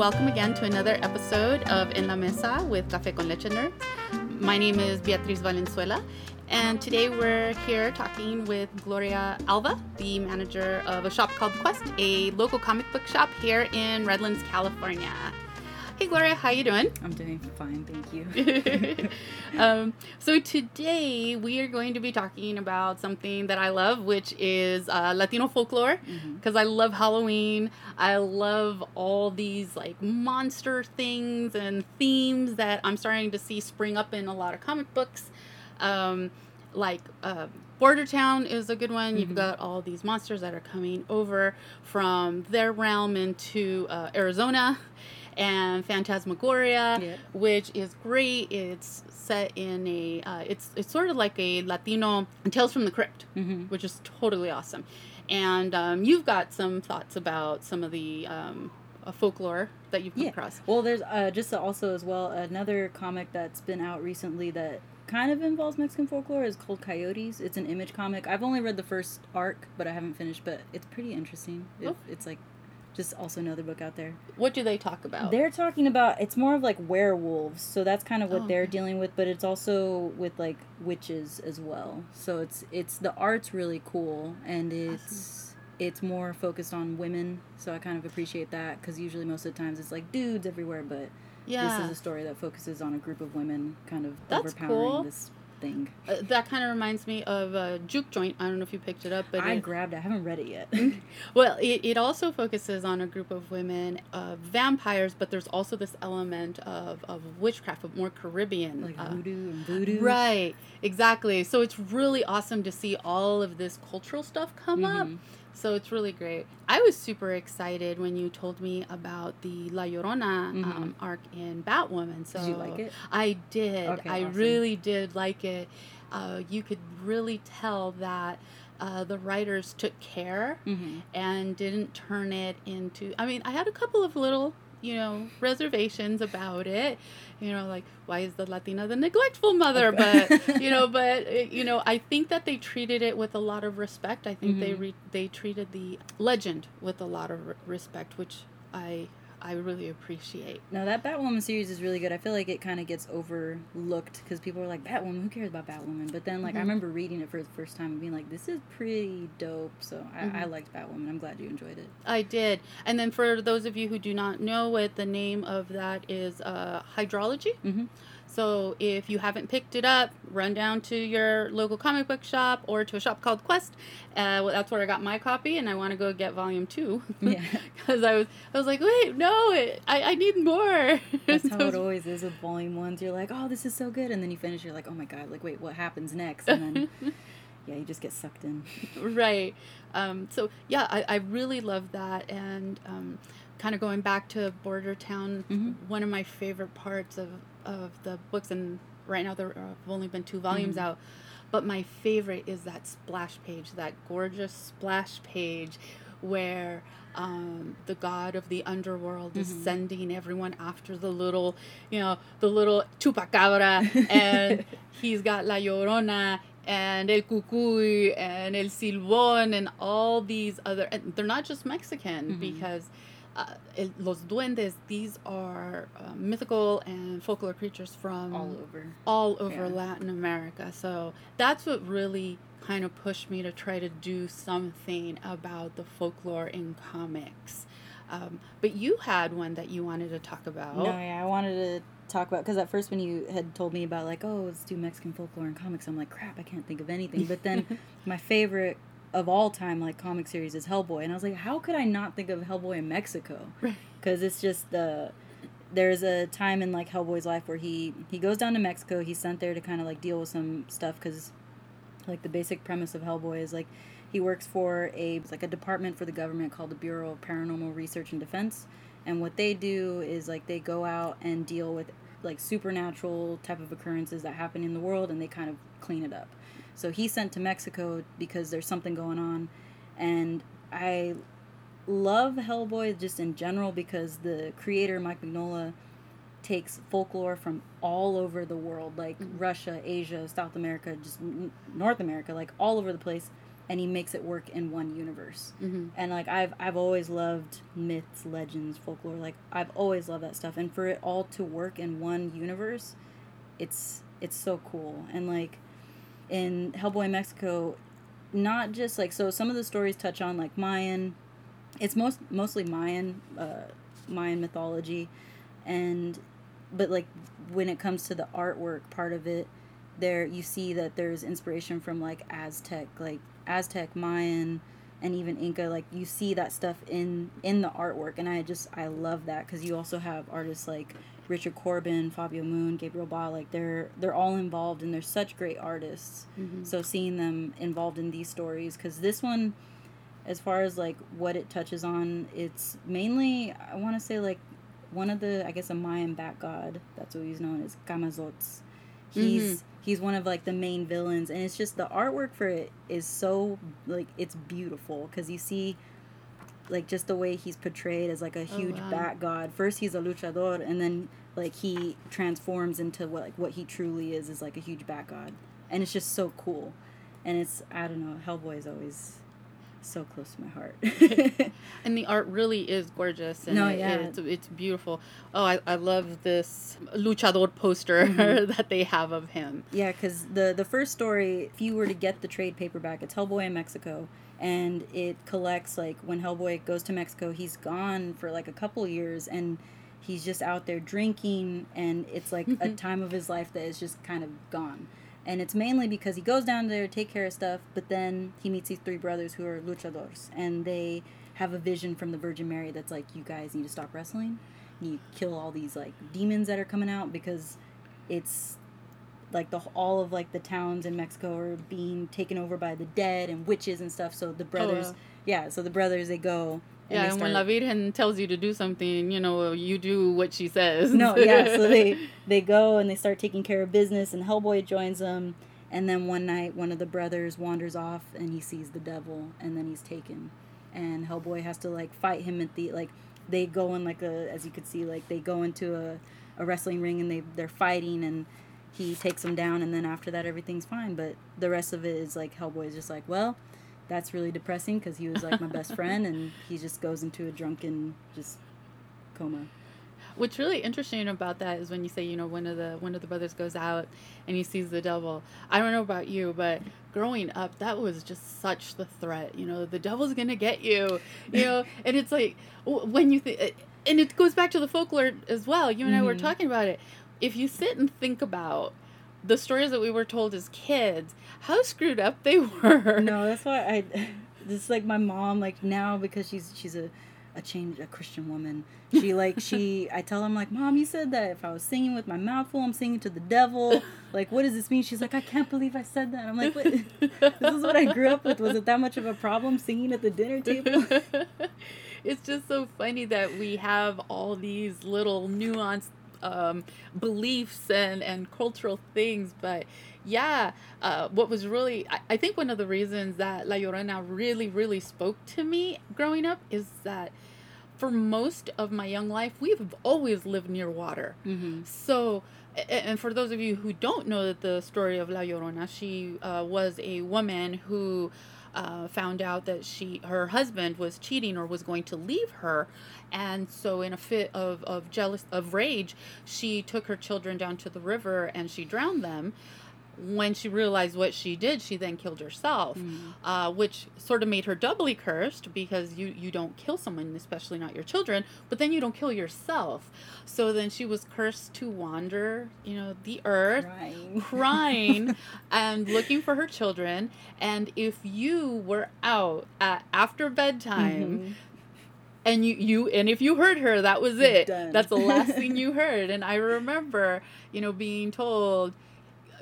Welcome again to another episode of En la Mesa with Café con Leche Nerds. My name is Beatriz Valenzuela, and today we're here talking with Gloria Alva, the manager of a shop called Quest, a local comic book shop here in Redlands, California. Hey Gloria, how you doing? I'm doing fine, thank you. um, so today we are going to be talking about something that I love, which is uh, Latino folklore, because I love Halloween. I love all these like monster things and themes that I'm starting to see spring up in a lot of comic books. Um, like uh, Border Town is a good one. You've got all these monsters that are coming over from their realm into uh, Arizona and Fantasmagoría, which is great. It's set in a uh, it's it's sort of like a Latino Tales from the Crypt, hmm which is totally awesome. And um, you've got some thoughts about some of the um, uh, folklore that you've come Yeah. across. Well, there's uh, just also as well another comic that's been out recently that kind of involves Mexican folklore is called Coyotes. It's an image comic. I've only read the first arc, but I haven't finished. But it's pretty interesting. If Oh. It's like just also another book out there. What do they talk about? They're talking about it's more of like werewolves, so that's kind of what Oh, they're dealing with. But it's also with like witches as well. So it's it's the art's really cool, and it's it's more focused on women. So I kind of appreciate that because usually most of the times it's like dudes everywhere, but yeah, this is a story that focuses on a group of women kind of That's overpowering cool. this thing. Uh, that kind of reminds me of uh, Jook Joint. I don't know if you picked it up, but I it, grabbed it. I haven't read it yet. well, it, it also focuses on a group of women, uh, vampires, but there's also this element of, of witchcraft, but more Caribbean. like uh, voodoo and voodoo. Right, exactly. So it's really awesome to see all of this cultural stuff come up. So it's really great. I was super excited when you told me about the La Llorona Mhm. um, arc in Batwoman. So Did you like it? I did. Okay, I awesome. really did like it. Uh, you could really tell that uh, the writers took care Mhm. and didn't turn it into. I mean, I had a couple of little, you know, reservations about it. You know, like why is the Latina the neglectful mother? But you know, but uh, you know, I think that they treated it with a lot of respect. I think they Mhm. re- they treated the legend with a lot of re- respect, which I I really appreciate. No, that Batwoman series is really good. I feel like it kind of gets overlooked because people are like, Batwoman, who cares about Batwoman? But then, like, Mhm. I remember reading it for the first time and being like, this is pretty dope. So I, I Mhm. liked Batwoman. I'm glad you enjoyed it. I did. And then for those of you who do not know it, the name of that is uh, hydrology. Mhm. So if you haven't picked it up, run down to your local comic book shop or to a shop called Quest. Uh, well, that's where I got my copy, and I want to go get volume two. Yeah. Because I was, I was like, wait, no, it, I, I need more. That's So how it always is with volume ones. You're like, oh, this is so good. And then you finish, you're like, oh my God, like, wait, what happens next? And then, yeah, you just get sucked in. right um, so yeah I, I really love that and um, kind of going back to border town Mhm. one of my favorite parts of, of the books and right now there have only been two volumes Mhm. out but my favorite is that splash page that gorgeous splash page where um, the god of the underworld is Mhm. sending everyone after the little you know the little chupacabra and he's got La Llorona and El Cucuy and El Silbón and all these other, and they're not just Mexican Mhm. because uh, el, Los Duendes, these are uh, mythical and folklore creatures from All over. all over Yeah. Latin America. So that's what really kind of pushed me to try to do something about the folklore in comics. Um, but you had one that you wanted to talk about. No, yeah, I wanted to talk about because at first when you had told me about like, oh, let's do Mexican folklore and comics, I'm like, crap, I can't think of anything. But then my favorite of all time like comic series is Hellboy, and I was like, how could I not think of Hellboy in Mexico? Because it's just the there's a time in like Hellboy's life where he he goes down to Mexico. He's sent there to kind of like deal with some stuff because like the basic premise of Hellboy is like he works for a like a department for the government called the Bureau of Paranormal Research and Defense, and what they do is like they go out and deal with like supernatural type of occurrences that happen in the world, and they kind of clean it up. So he's sent to Mexico because there's something going on, and I love Hellboy just in general because the creator Mike Mignola takes folklore from all over the world, like Mhm. Russia, Asia, South America, just North America, like all over the place, and he makes it work in one universe. Mm-hmm. And like I've I've always loved myths, legends, folklore. Like I've always loved that stuff. And for it all to work in one universe, it's it's so cool. And like in Hellboy Mexico, not just like so some of the stories touch on like Mayan. It's most mostly Mayan, uh, Mayan mythology, and but like when it comes to the artwork part of it, there you see that there's inspiration from like Aztec, like Aztec, Mayan, and even Inca. Like you see that stuff in in the artwork, and I just I love that because you also have artists like Richard Corbin, Fabio Moon, Gabriel Ba. Like they're they're all involved, and they're such great artists. Mhm. So seeing them involved in these stories, because this one, as far as like what it touches on, it's mainly I want to say like one of the I guess a Mayan bat god. That's what he's known as Camazotz. He's he's one of like the main villains, and it's just the artwork for it is so like it's beautiful because you see like just the way he's portrayed as like a Oh, huge wow. bat god. First he's a luchador, and then like he transforms into what like what he truly is is like a huge bat god, and it's just so cool. And it's I don't know, Hellboy is always so close to my heart. And the art really is gorgeous. And No, it- yeah. it's, it's beautiful. Oh, I, I love this luchador poster Mm-hmm. that they have of him. Yeah, because the the first story, if you were to get the trade paperback, it's Hellboy in Mexico, and it collects like when Hellboy goes to Mexico, he's gone for like a couple years, and he's just out there drinking, and it's like a mm-hmm. time of his life that is just kind of gone. And it's mainly because he goes down there to take care of stuff, but then he meets these three brothers who are luchadores and they have a vision from the Virgin Mary that's like, you guys need to stop wrestling. You kill all these like demons that are coming out because it's like the all of like the towns in Mexico are being taken over by the dead and witches and stuff. So the oh, brothers, wow. yeah, so the brothers they go. Yeah, they and when La Virgen tells you to do something, you know, you do what she says. no, yeah, so they they go and they start taking care of business, and Hellboy joins them. And then one night, one of the brothers wanders off, and he sees the devil, and then he's taken. And Hellboy has to like fight him at the like they go in like a as you could see like they go into a, a wrestling ring and they they're fighting and he takes them down and then after that everything's fine. But the rest of it is like Hellboy's just like well. That's really depressing because he was like my best friend, and he just goes into a drunken just coma. What's really interesting about that is when you say, you know, one of the one of the brothers goes out and he sees the devil. I don't know about you, but growing up, that was just such the threat. You know, the devil's gonna get you. You know, and it's like when you think, and it goes back to the folklore as well. You and I were Mhm. talking about it. If you sit and think about the stories that we were told as kids, how screwed up they were. no, that's why I. This is like my mom. Like now because she's she's a, a changed a Christian woman. She like she. I tell her I'm like, mom, you said that if I was singing with my mouth full, I'm singing to the devil. Like, what does this mean? She's like, I can't believe I said that. I'm like, what? this is what I grew up with. Was it that much of a problem singing at the dinner table? it's just so funny that we have all these little nuanced um, beliefs and, and cultural things. But yeah, uh, what was really, I, I think one of the reasons that La Llorona really, really spoke to me growing up is that for most of my young life, we've always lived near water. mm-hmm. So, and for those of you who don't know that the story of La Llorona, she uh, was a woman who uh, found out that she her husband was cheating or was going to leave her, and so in a fit of of jealous of rage, she took her children down to the river and she drowned them. When she realized what she did, she then killed herself, uh, which sort of made her doubly cursed because you you don't kill someone, especially not your children, but then you don't kill yourself. So then she was cursed to wander, you know, the earth, Crying. crying and looking for her children. And if you were out at, after bedtime Mhm. and you you and if you heard her, that was it. Done. That's the last thing you heard. And I remember, you know, being told.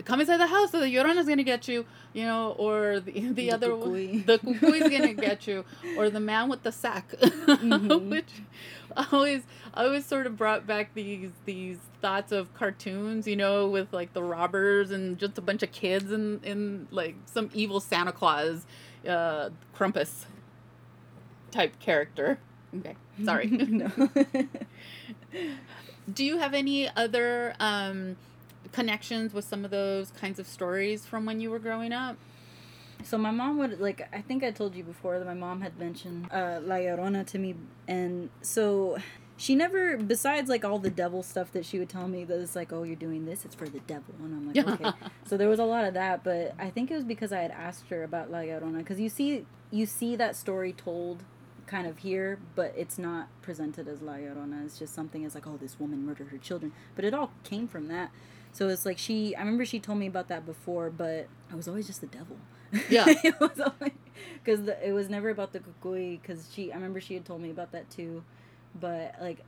Come inside the house, or the Llorona's gonna get you, you know, or the, the, The other cucuy. the cucuy's gonna get you, or the man with the sack, Mhm. which always always sort of brought back these these thoughts of cartoons, you know, with like the robbers and just a bunch of kids and in like some evil Santa Claus, uh, Krampus type character. Okay, sorry. no. Do you have any other um, connections with some of those kinds of stories from when you were growing up? So my mom would like I think I told you before that my mom had mentioned uh, La Llorona to me, and so she never besides like all the devil stuff that she would tell me that it's like oh you're doing this it's for the devil and I'm like okay. so there was a lot of that, but I think it was because I had asked her about La Llorona because you see you see that story told kind of here, but it's not presented as La Llorona. It's just something as like, oh, this woman murdered her children. But it all came from that. So it's like she, I remember she told me about that before, but I was always just the devil. Yeah. it was because it was never about the cucuy. Because she, I remember she had told me about that too, but like,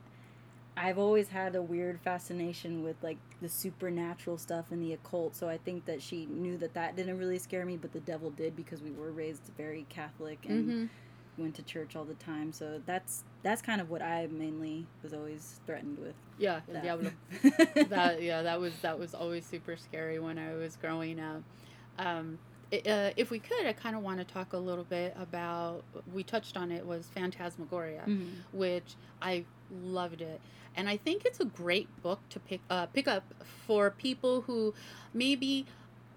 I've always had a weird fascination with like the supernatural stuff and the occult. So I think that she knew that that didn't really scare me, but the devil did because we were raised very Catholic and. Mm-hmm went to church all the time. So that's that's kind of what I mainly was always threatened with. Yeah, that. Diablo. that yeah, that was that was always super scary when I was growing up. Um, it, uh, if we could, I kind of want to talk a little bit about. We touched on it was Fantasmagoría, mm-hmm. which I loved it, and I think it's a great book to pick uh, pick up for people who maybe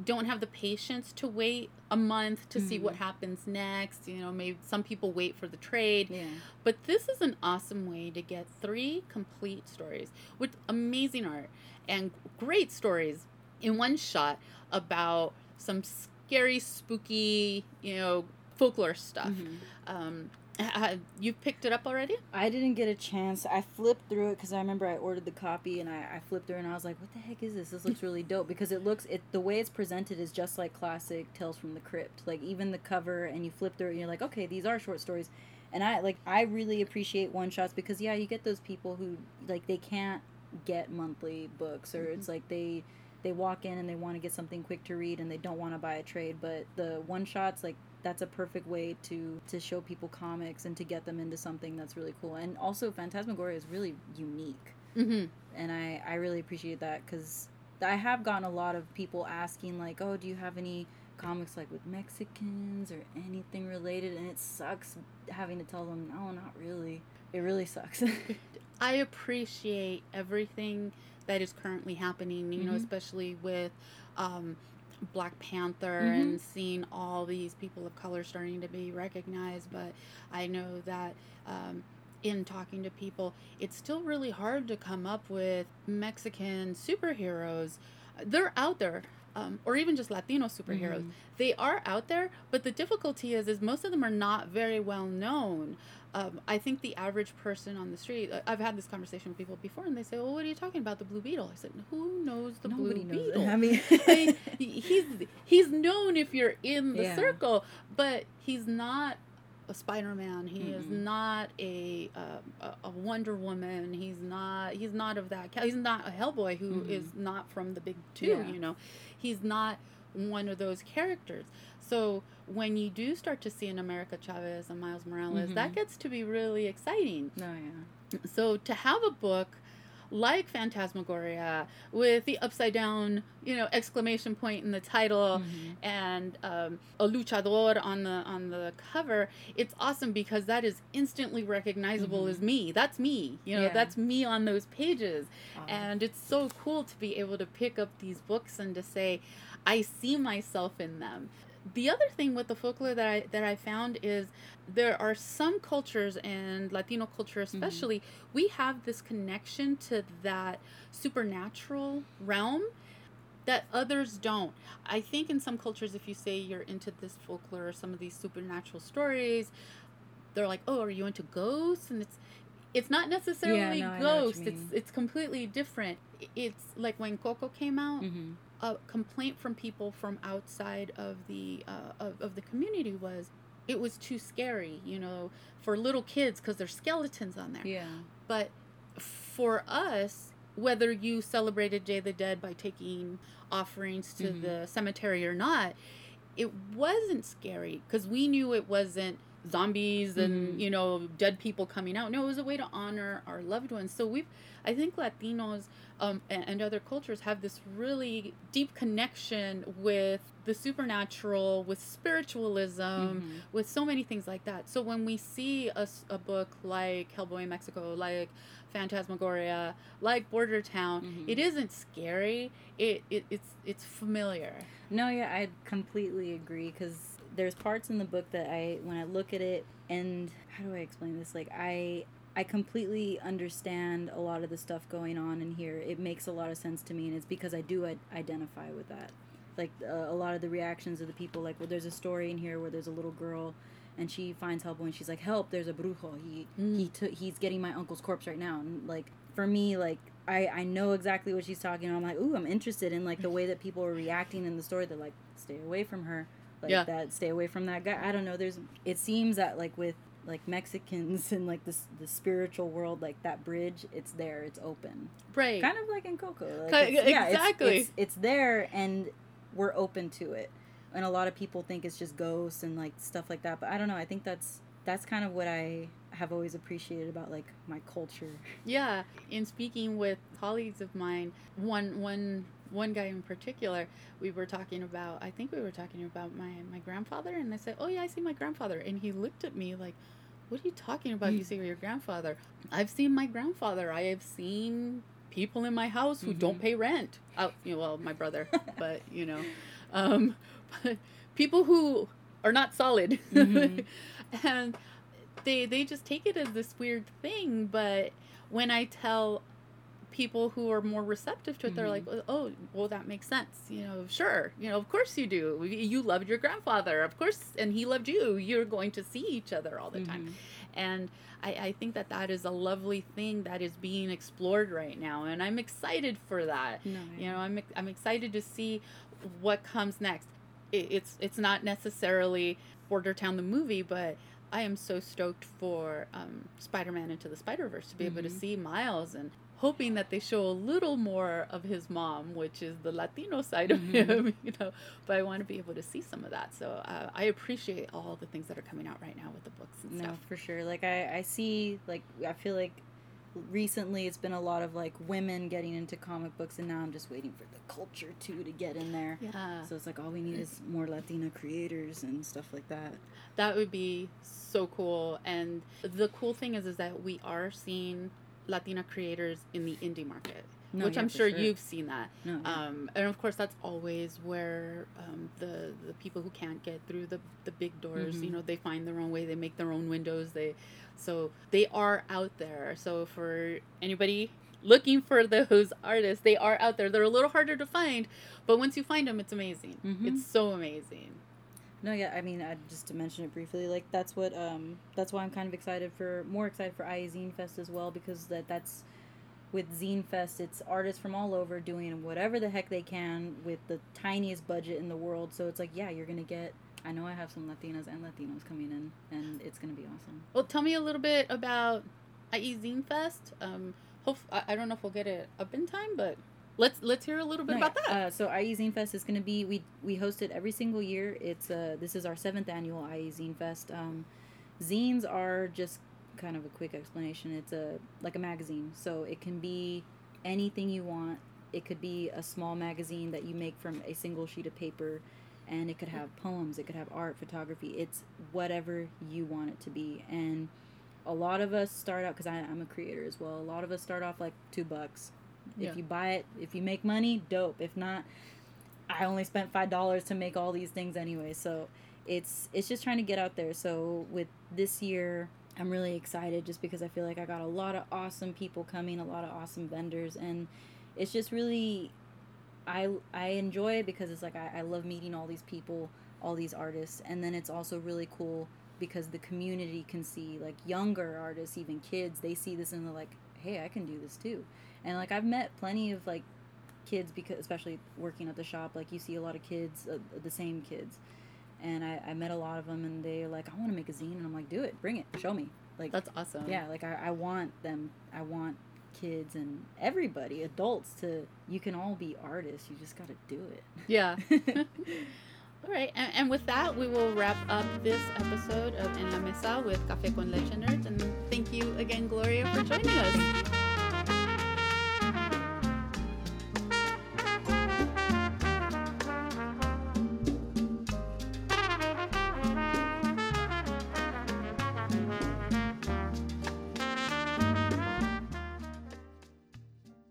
don't have the patience to wait a month to mm-hmm. see what mm-hmm. happens next. You know, maybe some people wait for the trade. Yeah. But this is an awesome way to get three complete stories with amazing art and great stories in one shot about some scary, spooky, you know, folklore stuff. Mm-hmm. Um, you picked it up already? I didn't get a chance. I flipped through it because I remember I ordered the copy and I, I flipped through and I was like, "What the heck is this? This looks really dope." Because it looks it the way it's presented is just like classic Tales from the Crypt. Like even the cover and you flip through it and you're like, "Okay, these are short stories." And I like I really appreciate one shots because yeah, you get those people who like they can't get monthly books or mm-hmm. it's like they they walk in and they want to get something quick to read and they don't want to buy a trade, but the one shots like that's a perfect way to to show people comics and to get them into something that's really cool. And also, Fantasmagoría is really unique, mm-hmm. and I I really appreciate that because I have gotten a lot of people asking like, oh, do you have any comics like with Mexicans or anything related? And it sucks having to tell them, no, not really. It really sucks. I appreciate everything that is currently happening. You mm-hmm. know, especially with. Um, Black Panther mm-hmm. and seeing all these people of color starting to be recognized. But I know that um, in talking to people, it's still really hard to come up with Mexican superheroes. They're out there. Um, or even just Latino superheroes. Mm-hmm. They are out there, but the difficulty is, is most of them are not very well known um, I think the average person on the street, I've had this conversation with people before, and they say, "Well, what are you talking about? The Blue Beetle?" I said, "Who knows the Nobody Blue knows Beetle?" It. I mean, I, he's he's known if you're in the yeah. circle, but he's not a Spider-Man. He mm-hmm. is not a, uh, a Wonder Woman. He's not he's not of that. He's not a Hellboy who mm-hmm. is not from the big two. Yeah. You know, he's not one of those characters. So when you do start to see an America Chavez and Miles Morales, mm-hmm. that gets to be really exciting. Oh yeah. So to have a book like Fantasmagoría with the upside down, you know, exclamation point in the title mm-hmm. and um, a luchador on the on the cover, it's awesome because that is instantly recognizable mm-hmm. as me. That's me. You know, yeah. that's me on those pages. Oh. And it's so cool to be able to pick up these books and to say, I see myself in them the other thing with the folklore that I that I found is there are some cultures and Latino culture mm-hmm. especially mm-hmm. we have this connection to that supernatural realm that others don't. I think in some cultures if you say you're into this folklore or some of these supernatural stories, they're like, "Oh, are you into ghosts?" and it's it's not necessarily yeah, no, ghosts. It's it's completely different. It's like when Coco came out. Mm-hmm a complaint from people from outside of the uh, of, of the community was it was too scary you know for little kids because there's skeletons on there yeah but for us whether you celebrated day of the dead by taking offerings to mm-hmm. the cemetery or not it wasn't scary because we knew it wasn't zombies and mm-hmm. you know dead people coming out no it was a way to honor our loved ones so we've i think latinos um, and, and, other cultures have this really deep connection with the supernatural, with spiritualism, mm-hmm. with so many things like that. So when we see a, a book like Hellboy in Mexico, like Fantasmagoría, like Border Town, mm-hmm. it isn't scary. It, it it's it's familiar. No, yeah, I completely agree because there's parts in the book that I when I look at it and how do I explain this? Like I I completely understand a lot of the stuff going on in here. It makes a lot of sense to me, and it's because I do identify with that. Like uh, a lot of the reactions of the people, like well, there's a story in here where there's a little girl, and she finds help and she's like, "Help! There's a brujo. He mm. he took he's getting my uncle's corpse right now." And like for me, like I I know exactly what she's talking about. I'm like, ooh, I'm interested in like the way that people are reacting in the story. They're like, stay away from her like yeah. that stay away from that guy i don't know there's it seems that like with like Mexicans and like this the spiritual world, like that bridge, it's there, it's open. Right. Kind of like in Coco. Like it's, yeah, exactly. It's, it's, it's, there and we're open to it. And a lot of people think it's just ghosts and like stuff like that. But I don't know. I think that's that's kind of what I have always appreciated about like my culture. Yeah. In speaking with colleagues of mine, one one one guy in particular, we were talking about, I think we were talking about my, my grandfather, and I said, Oh, yeah, I see my grandfather. And he looked at me like, What are you talking about? You see your grandfather? I've seen my grandfather. I have seen people in my house who mm-hmm. don't pay rent. Oh, you know, well, my brother, but you know, um, but people who are not solid, mm-hmm. and they they just take it as this weird thing. But when I tell people who are more receptive to it, mm-hmm. they're like, mm-hmm. oh, well, that makes sense. You know, sure. You know, of course you do. You loved your grandfather, of course, and he loved you. You're going to see each other all the mm-hmm. time. And I, I think that that is a lovely thing that is being explored right now. And I'm excited for that. You know, I'm, I'm excited to see what comes next. It, it's, it's not necessarily Border Town the movie, but I am so stoked for um, Spider Man Into the Spider Verse to be mm-hmm. able to mm-hmm. see Miles and hoping that they show a little more of his mom, which is the Latino side of mm-hmm. him, you know. But I want to be able to see some of that. So uh, I appreciate all the things that are coming out right now with the books and no, stuff. for sure. Like I, I see, like I feel like recently it's been a lot of like women getting into comic books and now i'm just waiting for the culture too to get in there yeah so it's like all we need is more latina creators and stuff like that that would be so cool and the cool thing is is that we are seeing Latina creators in the indie market. No, which yeah, I'm sure, sure, you've seen that. No, yeah. um, and of course, that's always where um, the the people who can't get through the, the big doors, mm-hmm. you know, they find their own way. They make their own windows. They so they are out there. So for anybody looking for those artists, they are out there. They're a little harder to find, but once you find them, it's amazing. Mm-hmm. It's so amazing. No, yeah, I mean, I, just to mention it briefly, like that's what um that's why I'm kind of excited for more excited for IE Zine Fest as well because that that's with Zine Fest, it's artists from all over doing whatever the heck they can with the tiniest budget in the world. So it's like, yeah, you're gonna get. I know I have some Latinas and Latinos coming in, and it's gonna be awesome. Well, tell me a little bit about IE Zine Fest. Um, hope I, I don't know if we'll get it up in time, but let's let's hear a little bit no, about that. Uh, so IE Zine Fest is going to be we we host it every single year. It's uh this is our seventh annual IE Zine Fest. Um, zines are just kind of a quick explanation. It's a like a magazine, so it can be anything you want. It could be a small magazine that you make from a single sheet of paper, and it could have poems. It could have art, photography. It's whatever you want it to be, and a lot of us start out because I'm a creator as well. A lot of us start off like two bucks yeah. If you buy it, if you make money, dope. If not, I only spent five dollars to make all these things anyway. So it's it's just trying to get out there. So with this year, I'm really excited just because I feel like I got a lot of awesome people coming, a lot of awesome vendors, and it's just really I I enjoy it because it's like I, I love meeting all these people, all these artists, and then it's also really cool because the community can see like younger artists, even kids, they see this and they're like, hey, I can do this too. And like I've met plenty of like kids because especially working at the shop like you see a lot of kids uh, the same kids. And I, I met a lot of them and they're like i want to make a zine. And i'm like do it. Bring it. Show me. Like that's awesome. yeah like I, I want them i want kids and everybody adults to you can all be artists. You just got to do it. Yeah all right and, and, with that we will wrap up this episode of en la mesa with cafe con leche nerds and thank you again gloria for joining us